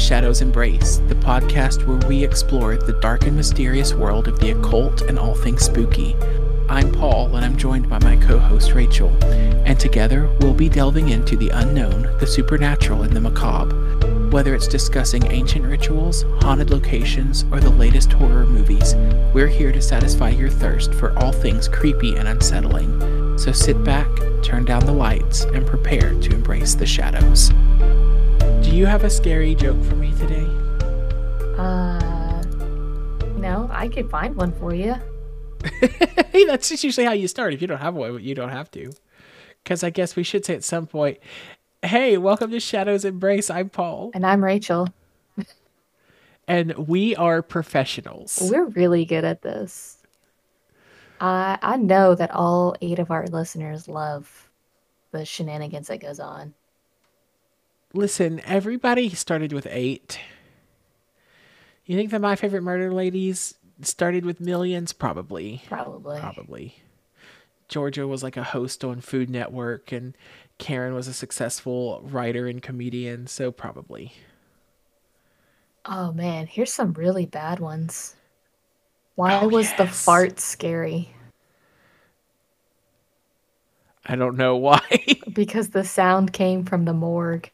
Shadows Embrace, the podcast where we explore the dark and mysterious world of the occult and all things spooky. I'm Paul, and I'm joined by my co host Rachel, and together we'll be delving into the unknown, the supernatural, and the macabre. Whether it's discussing ancient rituals, haunted locations, or the latest horror movies, we're here to satisfy your thirst for all things creepy and unsettling. So sit back, turn down the lights, and prepare to embrace the shadows. Do you have a scary joke for me today? Uh, no, I could find one for you. hey, that's usually how you start. If you don't have one, you don't have to. Because I guess we should say at some point, hey, welcome to Shadows Embrace. I'm Paul. And I'm Rachel. and we are professionals. We're really good at this. I I know that all eight of our listeners love the shenanigans that goes on. Listen, everybody started with eight. You think that my favorite murder ladies started with millions? Probably. Probably. Probably. Georgia was like a host on Food Network, and Karen was a successful writer and comedian, so probably. Oh man, here's some really bad ones. Why oh, was yes. the fart scary? I don't know why. because the sound came from the morgue.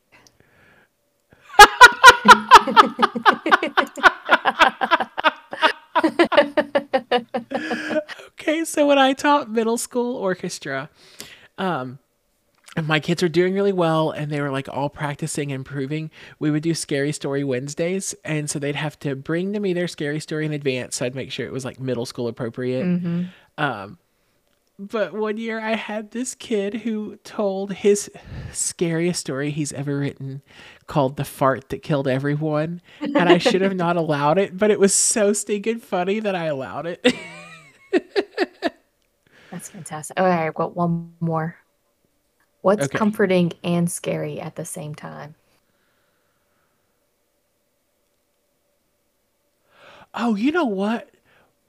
Okay, so when I taught middle school orchestra, um, and my kids were doing really well and they were like all practicing and improving we would do scary story wednesdays and so they'd have to bring to me their scary story in advance so i'd make sure it was like middle school appropriate mm-hmm. um, but one year I had this kid who told his scariest story he's ever written called The Fart That Killed Everyone. And I should have not allowed it, but it was so stinking funny that I allowed it. That's fantastic. All right, I've got one more. What's okay. comforting and scary at the same time? Oh, you know what?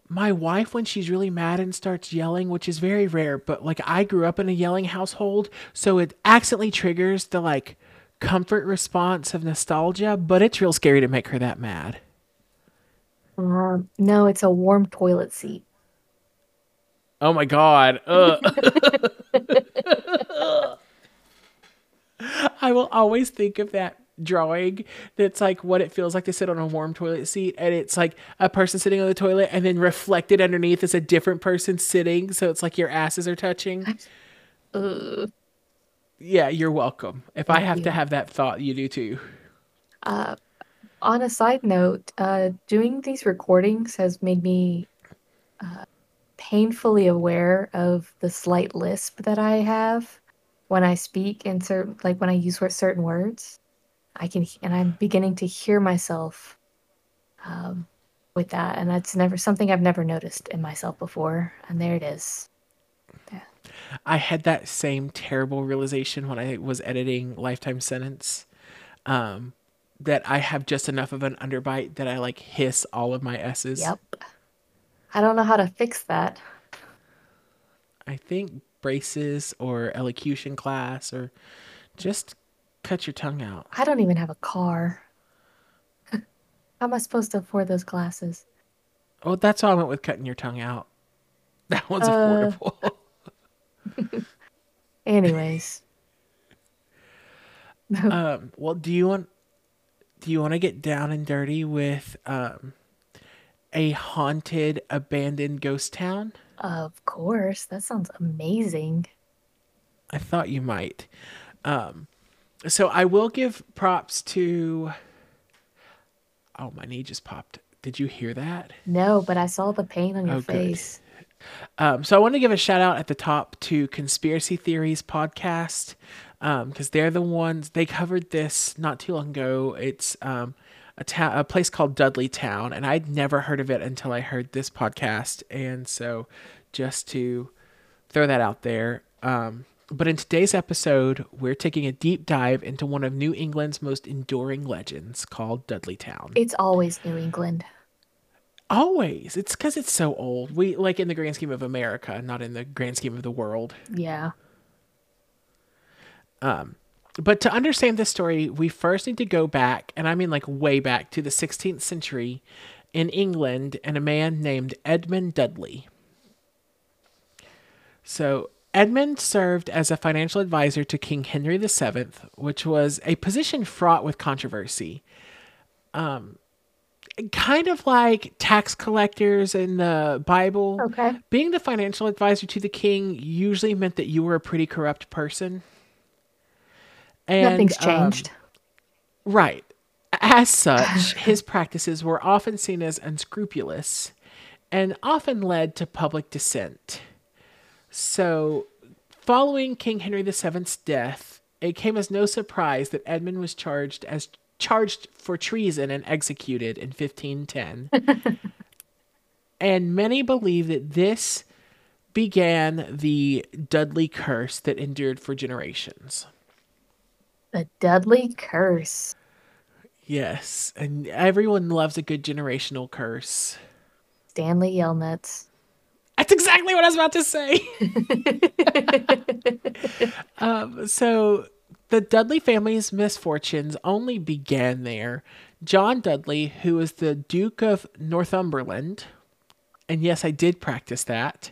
My wife when she's really mad and starts yelling which is very rare but like i grew up in a yelling household so it accidentally triggers the like comfort response of nostalgia but it's real scary to make her that mad. Um, no it's a warm toilet seat. Oh my god. I will always think of that drawing that's like what it feels like to sit on a warm toilet seat and it's like a person sitting on the toilet and then reflected underneath is a different person sitting so it's like your asses are touching. Uh, yeah you're welcome. If i have you. to have that thought you do too. Uh, on a side note uh, doing these recordings has made me uh, painfully aware of the slight lisp that i have when i speak in certain like when i use certain words I can, and I'm beginning to hear myself um, with that, and that's never something I've never noticed in myself before. And there it is. Yeah. I had that same terrible realization when I was editing Lifetime Sentence. Um, that I have just enough of an underbite that I like hiss all of my S's. Yep. I don't know how to fix that. I think braces or elocution class or just cut your tongue out. I don't even have a car. How am I supposed to afford those glasses? Oh, that's why I went with cutting your tongue out. That one's uh... affordable. Anyways. um, well, do you want do you want to get down and dirty with um, a haunted abandoned ghost town? Of course. That sounds amazing. I thought you might. Um, so I will give props to. Oh, my knee just popped. Did you hear that? No, but I saw the pain on your oh, face. Um, so I want to give a shout out at the top to Conspiracy Theories podcast because um, they're the ones they covered this not too long ago. It's um, a town, a place called Dudley Town, and I'd never heard of it until I heard this podcast. And so, just to throw that out there, um, but in today's episode, we're taking a deep dive into one of New England's most enduring legends called Dudley Town. It's always New England. Always. It's because it's so old. We like in the grand scheme of America, not in the grand scheme of the world. Yeah. Um, but to understand this story, we first need to go back, and I mean like way back to the 16th century in England and a man named Edmund Dudley. So, Edmund served as a financial advisor to King Henry VII, which was a position fraught with controversy. Um, kind of like tax collectors in the Bible. Okay. Being the financial advisor to the king usually meant that you were a pretty corrupt person. And, Nothing's um, changed. Right. As such, his practices were often seen as unscrupulous and often led to public dissent. So, following King Henry VII's death, it came as no surprise that Edmund was charged as charged for treason and executed in 1510. and many believe that this began the Dudley curse that endured for generations. the Dudley Curse. Yes, and everyone loves a good generational curse. Stanley Yelnats. That's exactly what I was about to say. um, so the Dudley family's misfortunes only began there. John Dudley, who was the Duke of Northumberland, and yes, I did practice that.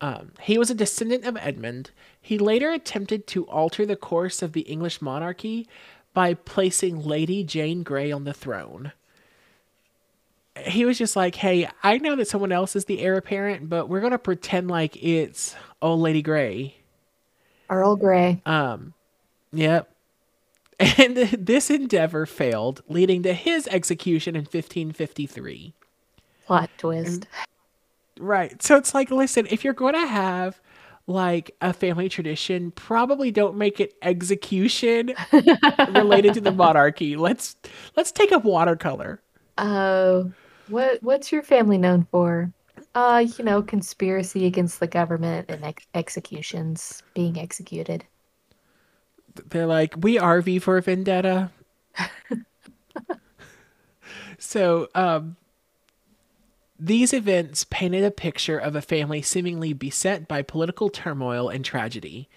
Um, he was a descendant of Edmund. He later attempted to alter the course of the English monarchy by placing Lady Jane Grey on the throne. He was just like, hey, I know that someone else is the heir apparent, but we're going to pretend like it's old Lady Grey. Earl Grey. Um, yep. And this endeavor failed, leading to his execution in 1553. Plot twist. Right. So it's like, listen, if you're going to have like a family tradition, probably don't make it execution related to the monarchy. Let's let's take a watercolor. Oh, what what's your family known for? Uh, you know, conspiracy against the government and ex- executions, being executed. They're like, we are V for Vendetta. so, um, these events painted a picture of a family seemingly beset by political turmoil and tragedy.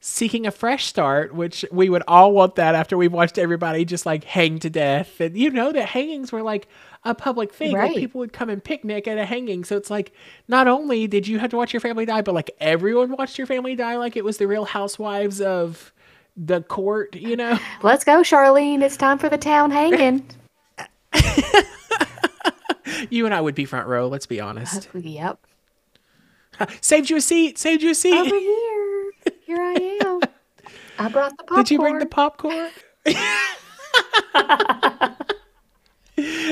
Seeking a fresh start, which we would all want that after we've watched everybody just like hang to death. And you know that hangings were like a public thing. Like people would come and picnic at a hanging. So it's like not only did you have to watch your family die, but like everyone watched your family die like it was the real housewives of the court, you know? Let's go, Charlene. It's time for the town hanging. You and I would be front row, let's be honest. yep. saved you a seat, saved you a seat. Over here. Here I am. I brought the popcorn. Did you bring the popcorn?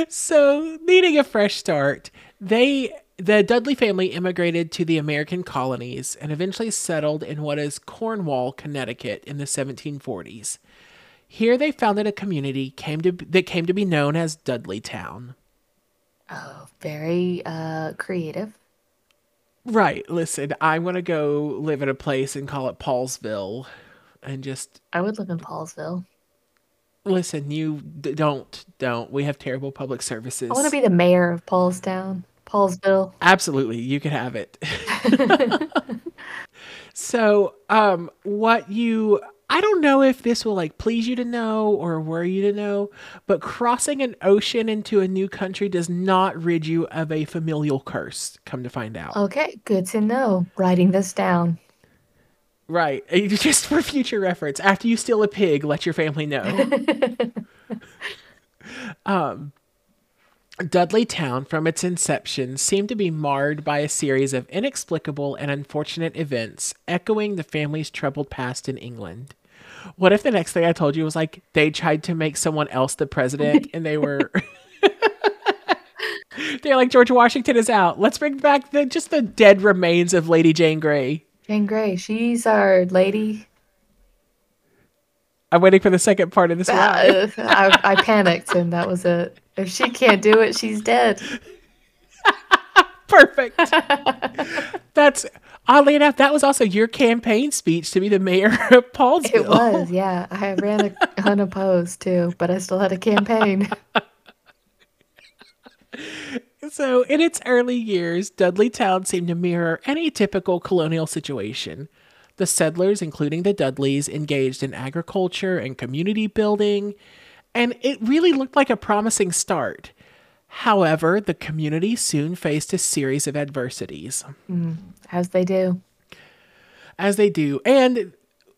so, needing a fresh start, they the Dudley family immigrated to the American colonies and eventually settled in what is Cornwall, Connecticut in the 1740s. Here they founded a community came to that came to be known as Dudley Town. Oh, very uh creative. Right, listen, I want to go live in a place and call it Paulsville and just I would live in Paulsville. listen, you d- don't don't. We have terrible public services. I want to be the mayor of Paulstown, Paulsville. Absolutely, you can have it. so, um, what you I don't know if this will like please you to know or worry you to know, but crossing an ocean into a new country does not rid you of a familial curse. Come to find out, Okay, good to know. Writing this down. right? Just for future reference, after you steal a pig, let your family know. um, Dudley Town, from its inception, seemed to be marred by a series of inexplicable and unfortunate events, echoing the family's troubled past in England. What if the next thing I told you was like they tried to make someone else the president and they were. They're like George Washington is out. Let's bring back the just the dead remains of Lady Jane Grey. Jane Grey, she's our lady. I'm waiting for the second part of this. Uh, I, I panicked, and that was it. If she can't do it, she's dead. Perfect. That's oddly enough, that was also your campaign speech to be the mayor of Paulsville. It was, yeah. I ran a, unopposed too, but I still had a campaign. So, in its early years, Dudley Town seemed to mirror any typical colonial situation. The settlers, including the Dudleys, engaged in agriculture and community building, and it really looked like a promising start. However, the community soon faced a series of adversities. Mm, as they do. As they do. And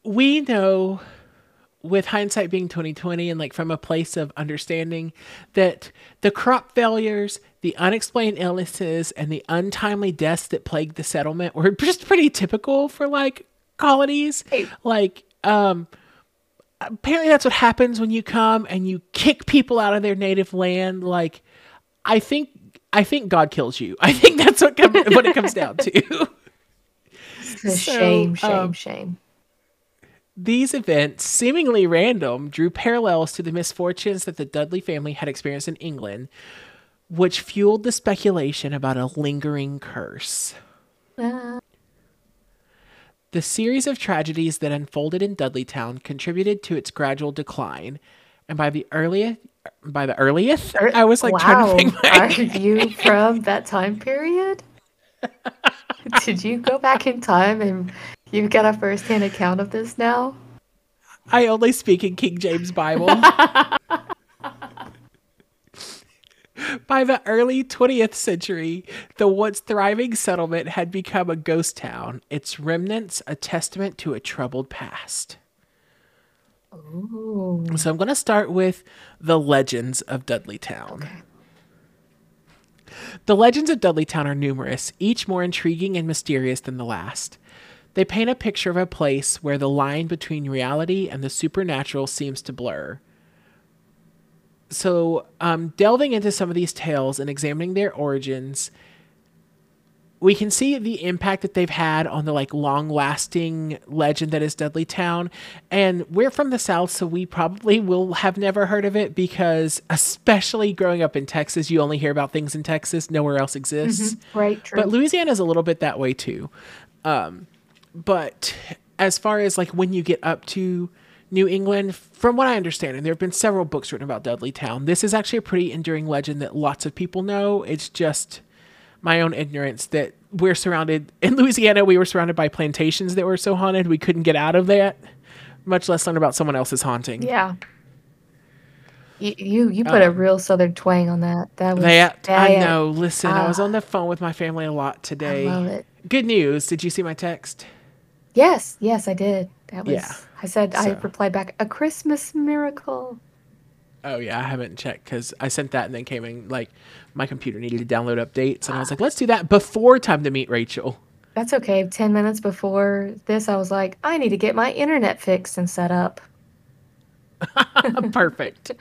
we know with hindsight being 2020 and like from a place of understanding that the crop failures, the unexplained illnesses, and the untimely deaths that plagued the settlement were just pretty typical for like colonies. Hey. Like, um, apparently that's what happens when you come and you kick people out of their native land. Like, I think, I think God kills you. I think that's what com- what it comes down to. So, shame, shame, um, shame. These events, seemingly random, drew parallels to the misfortunes that the Dudley family had experienced in England, which fueled the speculation about a lingering curse. Uh, The series of tragedies that unfolded in Dudleytown contributed to its gradual decline, and by the earliest, by the earliest, I was like wow. trying to think. Are you from that time period? Did you go back in time and you've got a first-hand account of this now? I only speak in King James Bible. By the early 20th century, the once thriving settlement had become a ghost town, its remnants a testament to a troubled past. Ooh. So I'm going to start with the legends of Dudleytown. Okay. The legends of Dudleytown are numerous, each more intriguing and mysterious than the last. They paint a picture of a place where the line between reality and the supernatural seems to blur. So, um, delving into some of these tales and examining their origins, we can see the impact that they've had on the like long-lasting legend that is Dudley Town. And we're from the South, so we probably will have never heard of it because, especially growing up in Texas, you only hear about things in Texas. Nowhere else exists. Right, true. But Louisiana is a little bit that way too. Um, but as far as like when you get up to New England, from what I understand, and there have been several books written about Dudley Town, this is actually a pretty enduring legend that lots of people know. It's just my own ignorance that we're surrounded in Louisiana. We were surrounded by plantations that were so haunted we couldn't get out of that, much less learn about someone else's haunting. yeah. You, you you put a real southern twang on that. That was That I know. Listen, I was Ah. on the phone with my family a lot I today. love it. Good news. Did you see my text? Yes, yes, I did. That was. Yeah. I said I replied back a Christmas miracle. Oh yeah, I haven't checked because I sent that and then came in like my computer needed to download updates and I was like, let's do that before time to meet Rachel. That's okay. Ten minutes before this, I was like, I need to get my internet fixed and set up. Perfect.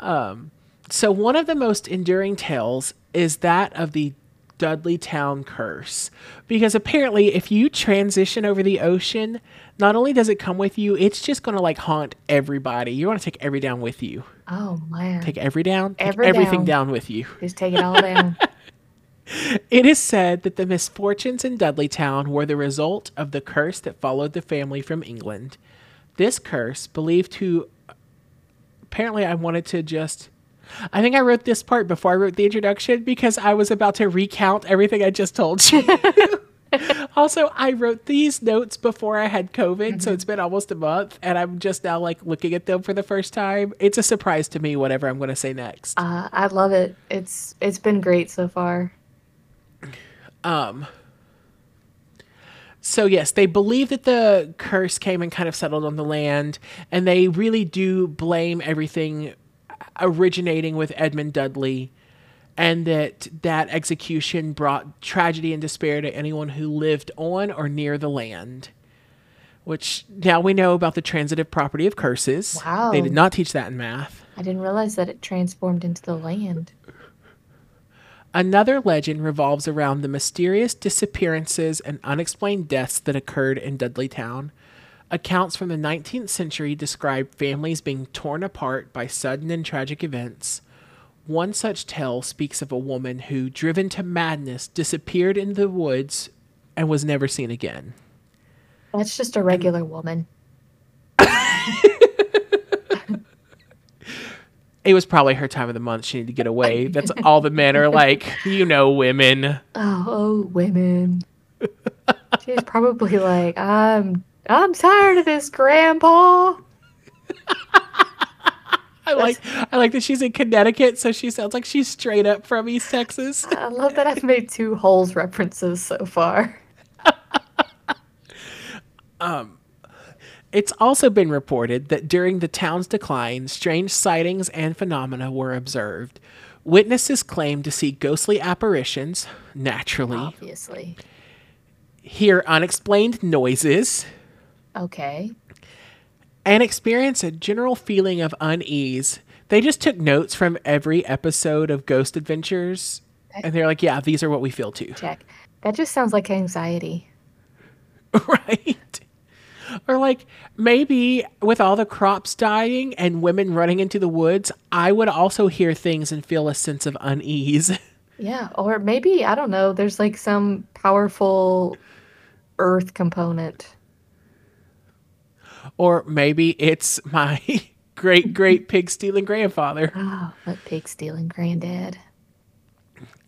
Um, so one of the most enduring tales is that of the Dudleytown curse, because apparently, if you transition over the ocean, not only does it come with you, it's just going to like haunt everybody. You want to take every down with you. Oh man, Take every down, take Every everything down. down with you. just take it all down. It is said that the misfortunes in Dudley Town were the result of the curse that followed the family from England. This curse, believed to. Apparently, I wanted to just. I think I wrote this part before I wrote the introduction because I was about to recount everything I just told you. also, I wrote these notes before I had COVID, so it's been almost a month, and I'm just now like looking at them for the first time. It's a surprise to me, whatever I'm going to say next. Uh, I love it. It's it's been great so far. Um. So yes, they believe that the curse came and kind of settled on the land, and they really do blame everything originating with Edmund Dudley, and that that execution brought tragedy and despair to anyone who lived on or near the land. Which now we know about the transitive property of curses. Wow. They did not teach that in math. I didn't realize that it transformed into the land. Another legend revolves around the mysterious disappearances and unexplained deaths that occurred in Dudleytown. Accounts from the 19th century describe families being torn apart by sudden and tragic events. One such tale speaks of a woman who, driven to madness, disappeared in the woods and was never seen again. That's just a regular woman. It was probably her time of the month. She needed to get away. That's all the men are like, you know, women. Oh, oh, women. She's probably like, I'm I'm tired of this, Grandpa. I like I like that she's in Connecticut, so she sounds like she's straight up from East Texas. I love that I've made two holes references so far. Um, it's also been reported that during the town's decline, strange sightings and phenomena were observed. Witnesses claimed to see ghostly apparitions, naturally, Obviously. hear unexplained noises, Okay. and experience a general feeling of unease. They just took notes from every episode of Ghost Adventures, and they're like, yeah, these are what we feel too. Check. That just sounds like anxiety. right? Or like maybe with all the crops dying and women running into the woods, I would also hear things and feel a sense of unease. Yeah, or maybe, I don't know, there's like some powerful earth component. Or maybe it's my great great pig stealing grandfather. Oh, what pig stealing granddad.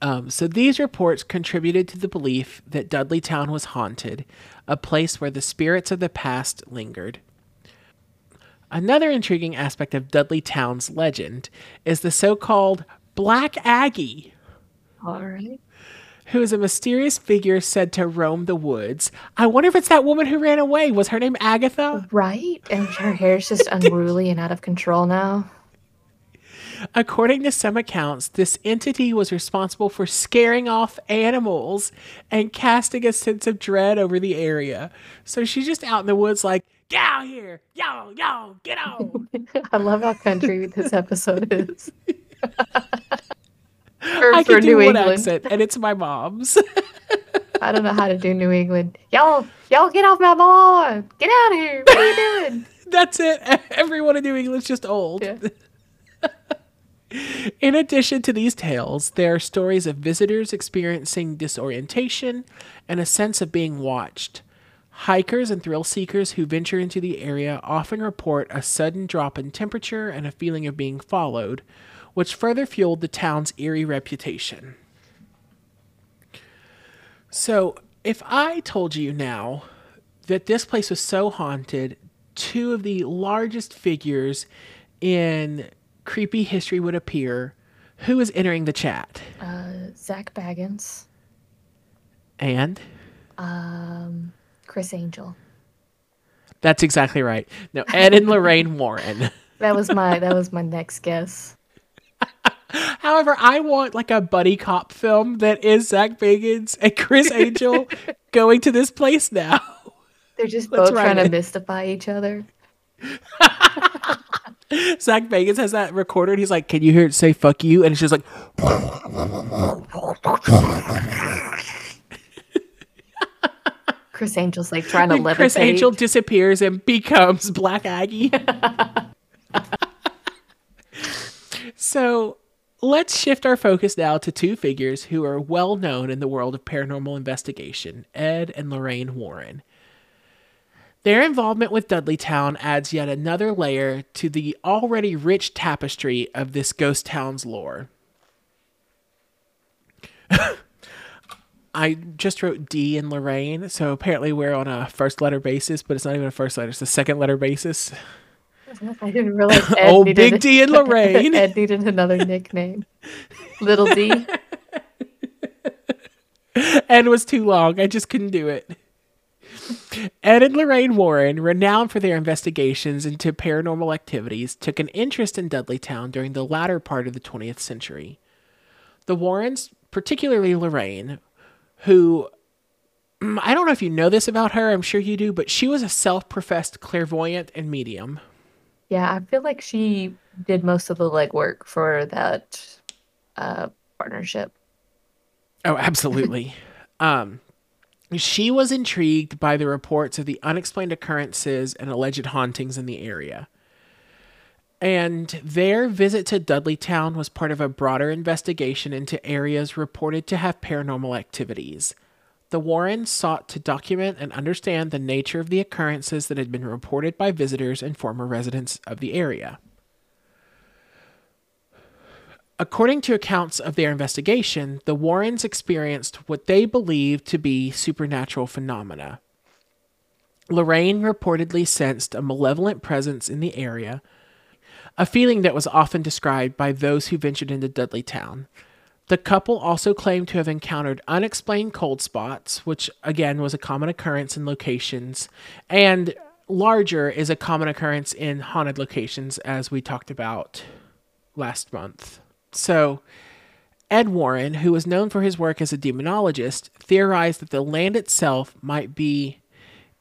Um, so these reports contributed to the belief that Dudley Town was haunted, a place where the spirits of the past lingered. Another intriguing aspect of Dudley Town's legend is the so-called Black Aggie. All right. Who is a mysterious figure said to roam the woods. I wonder if it's that woman who ran away. Was her name Agatha? Right? And her hair's just unruly and out of control now. According to some accounts, this entity was responsible for scaring off animals and casting a sense of dread over the area. So she's just out in the woods, like, get out here, yo, yo, get out. I love how country this episode is. Or I for can do New one England. accent, and it's my mom's. I don't know how to do New England. Y'all, y'all get off my lawn. Get out of here. What are you doing? That's it. Everyone in New England's just old. Yeah. In addition to these tales, there are stories of visitors experiencing disorientation and a sense of being watched. Hikers and thrill seekers who venture into the area often report a sudden drop in temperature and a feeling of being followed, which further fueled the town's eerie reputation. So, if I told you now that this place was so haunted, two of the largest figures in creepy history would appear, who is entering the chat? Uh, Zach Bagans, And um, Criss Angel. that's exactly right. No, Ed and Lorraine Warren. That was my that was my next guess. However, I want like a buddy cop film that is Zach Bagans and Criss Angel going to this place now. They're just Let's both trying write to mystify each other. Zach Bagans has that recorded. He's like, "Can you hear it say fuck you?" And it's just like, Criss Angel's like trying to and levitate. Criss Angel disappears and becomes Black Aggie. So let's shift our focus now to two figures who are well known in the world of paranormal investigation Ed and Lorraine Warren. Their involvement with Dudley Town adds yet another layer to the already rich tapestry of this ghost town's lore. I just wrote D in Lorraine, so apparently we're on a first letter basis, but it's not even a first letter, it's a second letter basis. I didn't realize Ed Oh, Big D and Lorraine. Ed needed another nickname. Little D. Ed was too long. I just couldn't do it. Ed and Lorraine Warren, renowned for their investigations into paranormal activities, took an interest in Dudleytown during the latter part of the 20th century. The Warrens, particularly Lorraine, who mm, I don't know if you know this about her, I'm sure you do, but she was a self professed clairvoyant and medium. Yeah, I feel like she did most of the legwork for that uh, partnership. Oh, absolutely. um, she was intrigued by the reports of the unexplained occurrences and alleged hauntings in the area. And their visit to Dudleytown was part of a broader investigation into areas reported to have paranormal activities. The Warrens sought to document and understand the nature of the occurrences that had been reported by visitors and former residents of the area. According to accounts of their investigation, the Warrens experienced what they believed to be supernatural phenomena. Lorraine reportedly sensed a malevolent presence in the area, a feeling that was often described by those who ventured into Dudleytown. The couple also claimed to have encountered unexplained cold spots, which again was a common occurrence in locations, and larger is a common occurrence in haunted locations, as we talked about last month. So, Ed Warren, who was known for his work as a demonologist, theorized that the land itself might be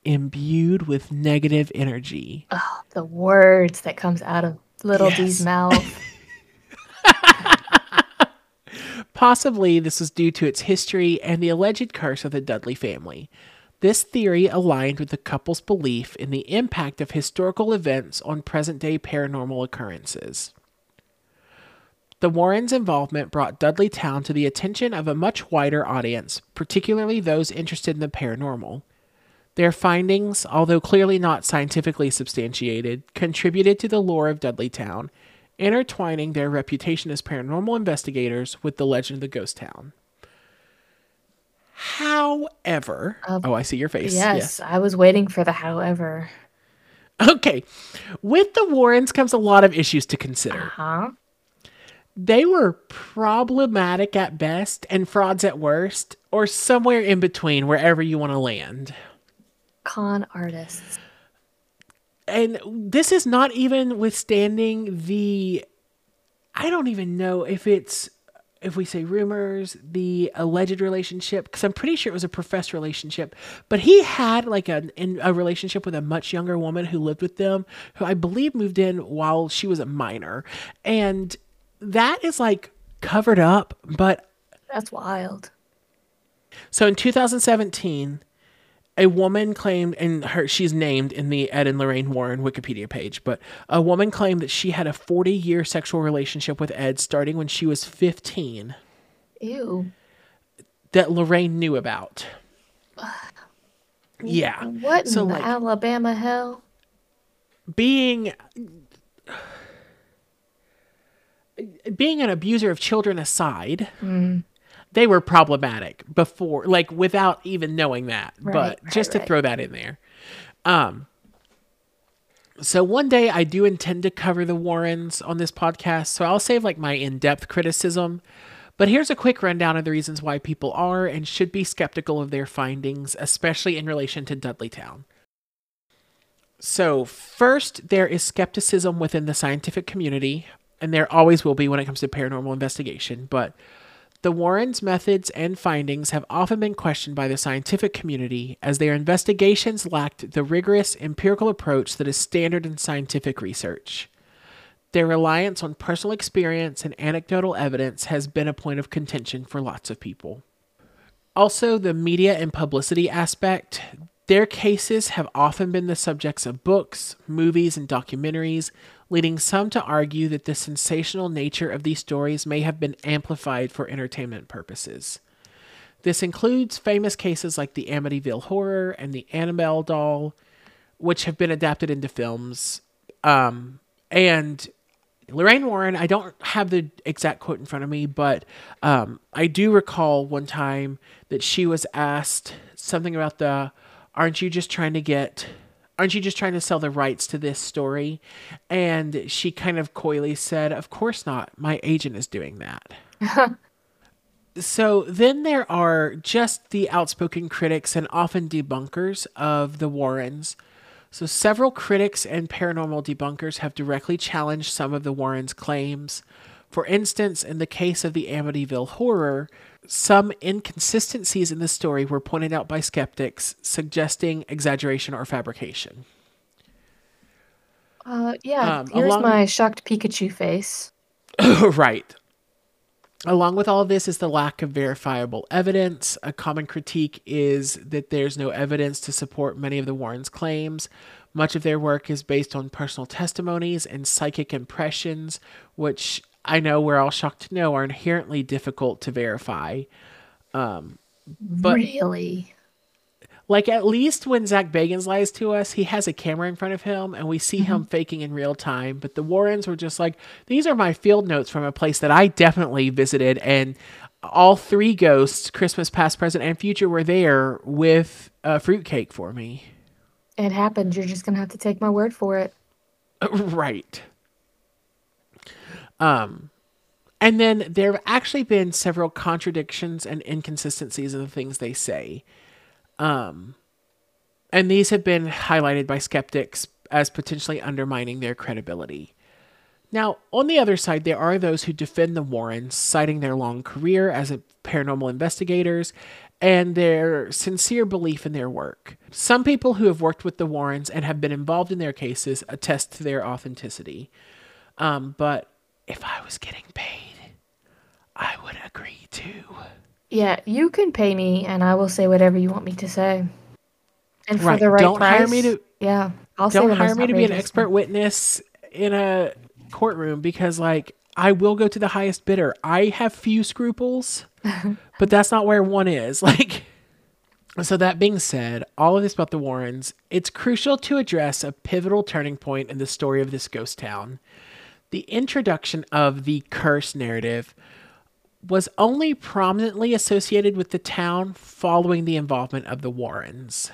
imbued with negative energy. Oh, the words that comes out of little yes. D's mouth. Possibly this was due to its history and the alleged curse of the Dudley family. This theory aligned with the couple's belief in the impact of historical events on present day paranormal occurrences. The Warrens' involvement brought Dudley Town to the attention of a much wider audience, particularly those interested in the paranormal. Their findings, although clearly not scientifically substantiated, contributed to the lore of Dudleytown, intertwining their reputation as paranormal investigators with the legend of the ghost town. However, um, oh, I see your face. Yes, yes, I was waiting for the however. Okay. With the Warrens comes a lot of issues to consider. Uh-huh. They were problematic at best and frauds at worst, or somewhere in between, wherever you want to land. Con artists. And this is not even withstanding the. I don't even know if it's if we say rumors, the alleged relationship, because I'm pretty sure it was a professed relationship, but he had like a, in a relationship with a much younger woman who lived with them, who I believe moved in while she was a minor. And that is like covered up, but. That's wild. So in 2017, a woman claimed, and her she's named in the Ed and Lorraine Warren Wikipedia page, but a woman claimed that she had a 40 year sexual relationship with Ed starting when she was 15. Ew. That Lorraine knew about. yeah. What so, in like, Alabama hell? Being being an abuser of children aside, mm they were problematic before, like without even knowing that. Right, but just right, to throw that in there. Um, so one day I do intend to cover the Warrens on this podcast, so I'll save like my in-depth criticism. But here's a quick rundown of the reasons why people are and should be skeptical of their findings, especially in relation to Dudleytown. So, first, there is skepticism within the scientific community, and there always will be when it comes to paranormal investigation, but the Warrens' methods and findings have often been questioned by the scientific community as their investigations lacked the rigorous empirical approach that is standard in scientific research. Their reliance on personal experience and anecdotal evidence has been a point of contention for lots of people. Also, the media and publicity aspect. Their cases have often been the subjects of books, movies, and documentaries, leading some to argue that the sensational nature of these stories may have been amplified for entertainment purposes. This includes famous cases like the Amityville Horror and the Annabelle doll, which have been adapted into films. Um, and Lorraine Warren, I don't have the exact quote in front of me, but um, I do recall one time that she was asked something about the, aren't you just trying to get aren't you just trying to sell the rights to this story? And she kind of coyly said, Of course not. My agent is doing that. so then there are just the outspoken critics and often debunkers of the Warrens. So several critics and paranormal debunkers have directly challenged some of the Warrens' claims. For instance, in the case of the Amityville horror, some inconsistencies in the story were pointed out by skeptics, suggesting exaggeration or fabrication. Uh, yeah, um, here's along... my shocked Pikachu face. right. Along with all this is the lack of verifiable evidence. A common critique is that there's no evidence to support many of the Warrens' claims. Much of their work is based on personal testimonies and psychic impressions, which I know we're all shocked to know are inherently difficult to verify. Um, but really, Like at least when Zach Bagans lies to us, he has a camera in front of him and we see mm-hmm. him faking in real time. But the Warrens were just like, these are my field notes from a place that I definitely visited and all three ghosts, Christmas past, present, and future, were there with a fruitcake for me. It happened. You're just gonna have to take my word for it. right. Um, and then there have actually been several contradictions and inconsistencies in the things they say. Um, and these have been highlighted by skeptics as potentially undermining their credibility. Now, on the other side, there are those who defend the Warrens, citing their long career as paranormal investigators and their sincere belief in their work. Some people who have worked with the Warrens and have been involved in their cases attest to their authenticity. Um, but if I was getting paid, I would agree too. Yeah, you can pay me, and I will say whatever you want me to say. And for right. the right don't price, hire me to. Yeah, I'll don't hire me to be an expert witness in a courtroom because like I will go to the highest bidder. I have few scruples, but that's not where one is. Like so that being said, all of this about the Warrens, it's crucial to address a pivotal turning point in the story of this ghost town. The introduction of the curse narrative was only prominently associated with the town following the involvement of the Warrens.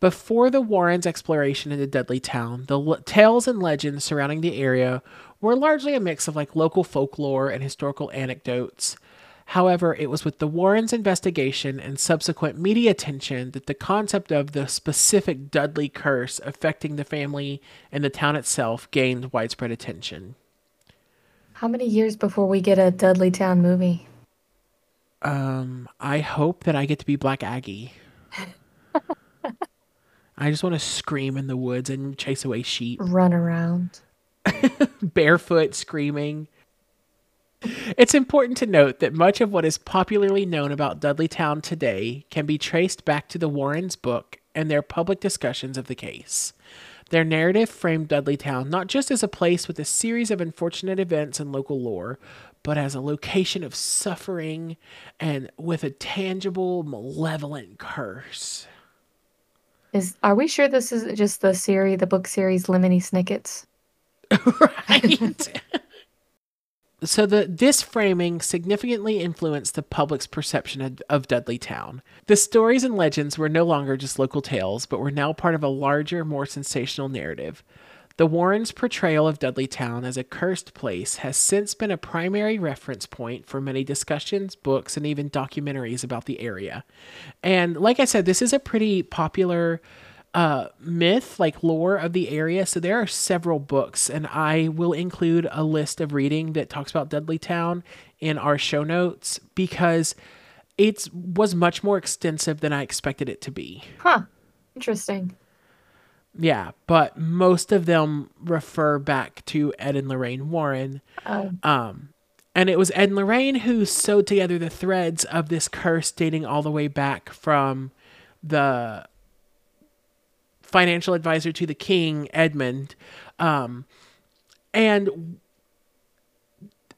Before the Warrens' exploration into Dudley Town, the l- tales and legends surrounding the area were largely a mix of like local folklore and historical anecdotes. However, it was with the Warrens' investigation and subsequent media attention that the concept of the specific Dudley curse affecting the family and the town itself gained widespread attention. How many years before we get a Dudley Town movie? Um, I hope that I get to be Black Aggie. I just want to scream in the woods and chase away sheep. Run around. Barefoot screaming. It's important to note that much of what is popularly known about Dudleytown today can be traced back to the Warrens' book and their public discussions of the case. Their narrative framed Dudleytown not just as a place with a series of unfortunate events and local lore, but as a location of suffering and with a tangible, malevolent curse. Is are we sure this is just the series, the book series Lemony Snickets? right. so the this framing significantly influenced the public's perception of, of Dudley Town. The stories and legends were no longer just local tales, but were now part of a larger, more sensational narrative. The Warrens' portrayal of Dudley Town as a cursed place has since been a primary reference point for many discussions, books, and even documentaries about the area. And like I said, this is a pretty popular uh, myth, like lore of the area. So there are several books, and I will include a list of reading that talks about Dudley Town in our show notes because it was much more extensive than I expected it to be. Huh. Interesting. Yeah, but most of them refer back to Ed and Lorraine Warren. Oh. Um, and it was Ed and Lorraine who sewed together the threads of this curse dating all the way back from the financial advisor to the king, Edmund. Um, and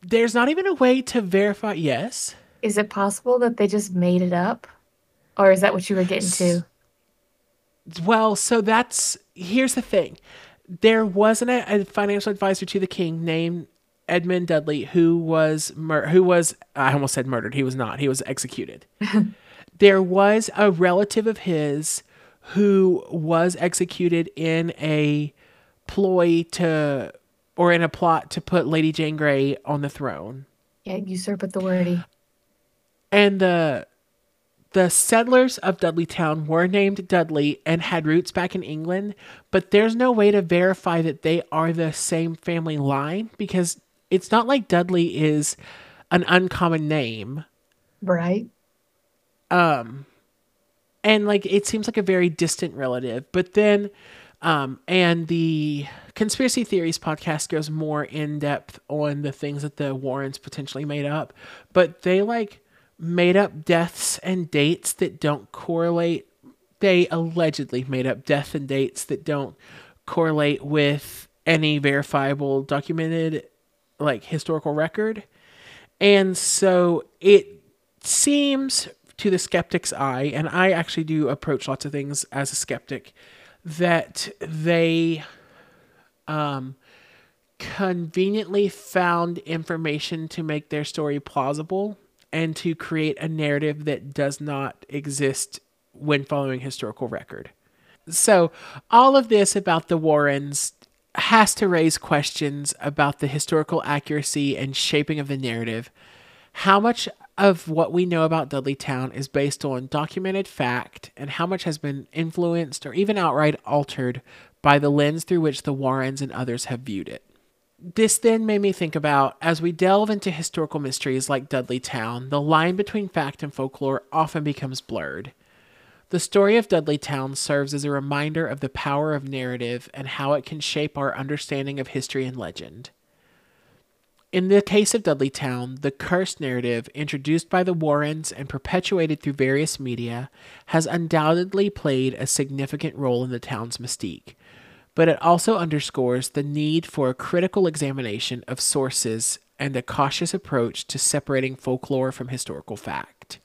there's not even a way to verify. Yes. Is it possible that they just made it up? Or is that what you were getting to? Well, so that's here's the thing. There wasn't a, a financial advisor to the king named Edmund Dudley who was mur- who was I almost said murdered. He was not. He was executed. there was a relative of his who was executed in a ploy to or in a plot to put Lady Jane Grey on the throne. Yeah, usurp authority. And the the settlers of Dudleytown were named Dudley and had roots back in England, but there's no way to verify that they are the same family line because it's not like Dudley is an uncommon name. Right. Um and like it seems like a very distant relative, but then um and the conspiracy theories podcast goes more in depth on the things that the Warrens potentially made up, but they like made up deaths and dates that don't correlate. They allegedly made up death and dates that don't correlate with any verifiable documented like historical record. And so it seems to the skeptic's eye, and I actually do approach lots of things as a skeptic, that they um, conveniently found information to make their story plausible and to create a narrative that does not exist when following historical record. So, all of this about the Warrens has to raise questions about the historical accuracy and shaping of the narrative. How much of what we know about Dudley Town is based on documented fact, and how much has been influenced or even outright altered by the lens through which the Warrens and others have viewed it? This then made me think about as we delve into historical mysteries like Dudley Town, the line between fact and folklore often becomes blurred. The story of Dudley Town serves as a reminder of the power of narrative and how it can shape our understanding of history and legend. In the case of Dudleytown, the cursed narrative, introduced by the Warrens and perpetuated through various media, has undoubtedly played a significant role in the town's mystique, but it also underscores the need for a critical examination of sources and a cautious approach to separating folklore from historical fact.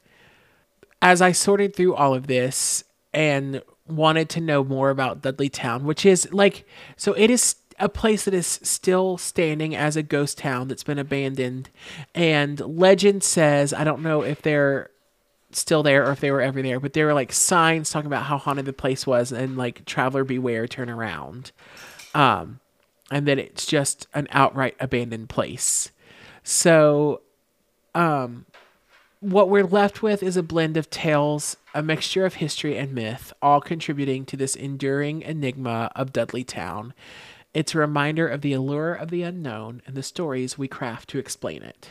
As I sorted through all of this and wanted to know more about Dudleytown, which is like, so it is a place that is still standing as a ghost town that's been abandoned. And legend says, I don't know if they're still there or if they were ever there, but there were like signs talking about how haunted the place was and like traveler beware, turn around. Um, and then it's just an outright abandoned place. So, um, what we're left with is a blend of tales, a mixture of history and myth, all contributing to this enduring enigma of Dudleytown. It's a reminder of the allure of the unknown and the stories we craft to explain it.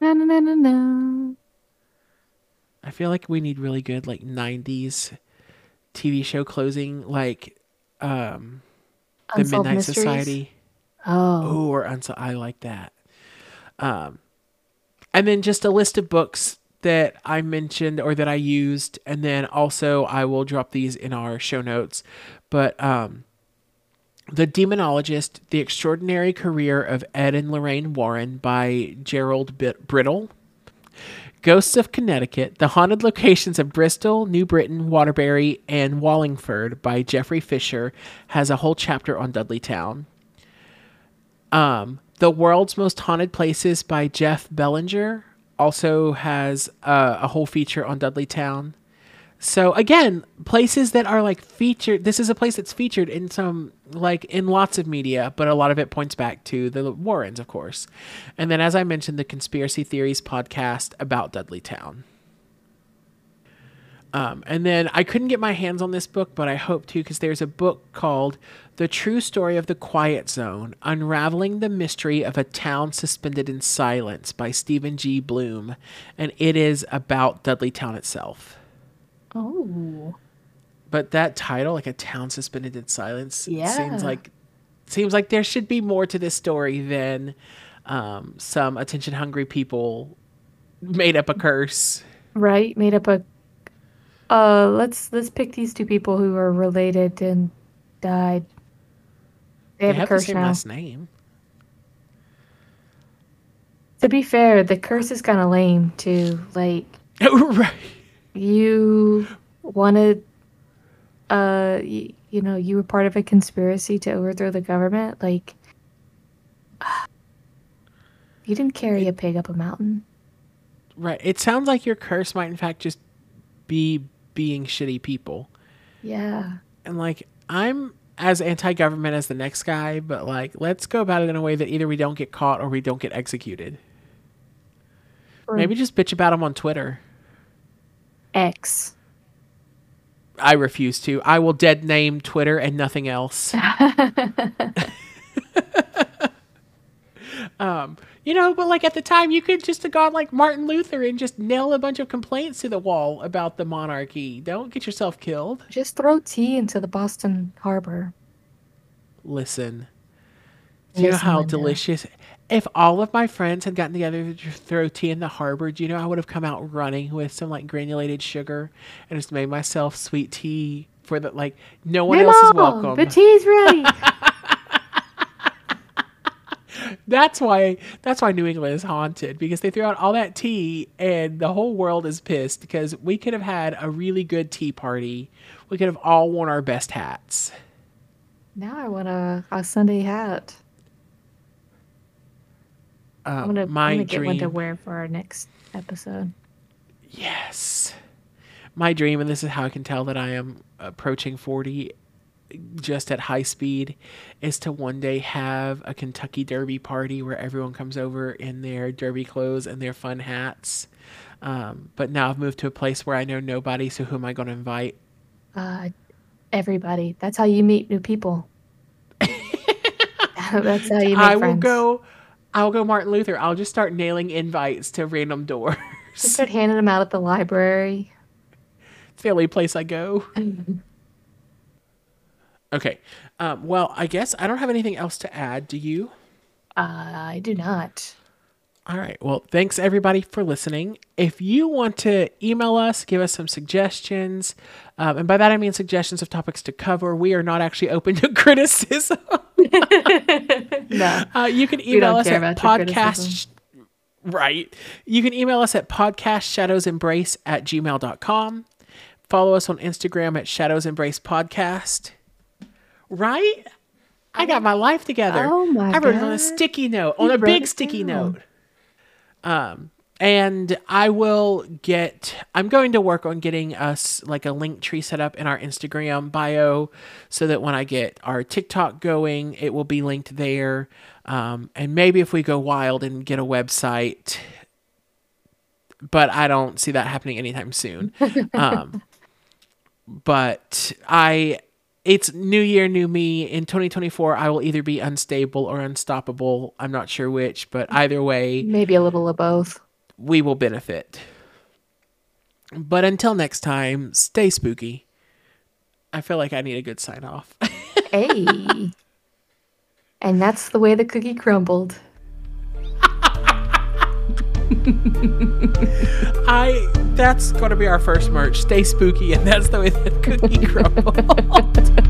Na, na, na. I feel like we need really good like 90s TV show closing like um The Midnight Mysteries? Society. Oh, Oh, or unso- I like that. Um, and then just a list of books that I mentioned or that I used, and then also I will drop these in our show notes. But um, the Demonologist: The Extraordinary Career of Ed and Lorraine Warren by Gerald Bit- Brittle. Ghosts of Connecticut: The Haunted Locations of Bristol, New Britain, Waterbury, and Wallingford by Jeffrey Fisher has a whole chapter on Dudleytown. Um, The World's Most Haunted Places by Jeff Belanger also has uh, a whole feature on Dudleytown. So again, places that are like featured. This is a place that's featured in some like in lots of media, but a lot of it points back to the Warrens, of course. And then, as I mentioned, the Conspiracy Theories podcast about Dudleytown. Um, and then I couldn't get my hands on this book, but I hope to because there's a book called The True Story of the Quiet Zone Unraveling the Mystery of a Town Suspended in Silence by Stephen G. Bloom. And it is about Dudley Town itself. Oh, But that title, like a town suspended in silence, Yeah. seems like seems like there should be more to this story than um, some attention hungry people made up a curse. right. Made up a. Uh, let's let's pick these two people who are related and died. They have, they a have the curse same now. last name. To be fair, the curse is kind of lame too. Like right. You wanted, uh, y- you know, you were part of a conspiracy to overthrow the government. Like you didn't carry a pig up a mountain. Right. It sounds like your curse might in fact just be being shitty people. Yeah. And like I'm as anti-government as the next guy, but like let's go about it in a way that either we don't get caught or we don't get executed. Or Maybe just bitch about them on Twitter. X. I refuse to. I will dead name Twitter and nothing else. um, you know, but like at the time, you could just have gone like Martin Luther and just nail a bunch of complaints to the wall about the monarchy. Don't get yourself killed. Just throw tea into the Boston Harbor. Listen, do you know how delicious? If all of my friends had gotten together to throw tea in the harbor, do you know I would have come out running with some like granulated sugar and just made myself sweet tea for the like no one else is welcome. The tea's ready. that's why that's why New England is haunted because they threw out all that tea and the whole world is pissed because we could have had a really good tea party. We could have all worn our best hats. Now I want a, a Sunday hat. Uh, I'm gonna, my I'm gonna get dream, one to wear for our next episode. yes, my dream, and this is how I can tell that I am approaching forty, just at high speed, is to one day have a Kentucky Derby party where everyone comes over in their derby clothes and their fun hats. Um, but now I've moved to a place where I know nobody, so who am I going to invite? Uh, everybody. That's how you meet new people. That's how you make friends. I will go. I'll go Martin Luther. I'll just start nailing invites to random doors. Just start handing them out at the library. it's the only place I go. Okay. Um, well, I guess I don't have anything else to add. Do you? Uh, I do not. All right. Well, thanks everybody for listening. If you want to email us, give us some suggestions, um, and by that I mean suggestions of topics to cover. We are not actually open to criticism. No. Uh, you can email us at podcast. Right. You can email us at podcastshadowsembrace at gmail.com. Follow us on Instagram at Shadows Embrace Podcast. Right? I got my life together. Oh my I wrote it on a sticky note, on You a big sticky note. Um, and I will get, I'm going to work on getting us like a Linktree set up in our Instagram bio so that when I get our TikTok going, it will be linked there. Um, and maybe if we go wild and get a website, but I don't see that happening anytime soon. Um, but I, it's new year, new me. In 2024, I will either be unstable or unstoppable. I'm not sure which, but either way, Maybe a little of both. we will benefit. But until next time, stay spooky. I feel like I need a good sign off. Hey. and that's the way the cookie crumbled. I that's to be our first merch. Stay spooky and that's the way the cookie crumbled.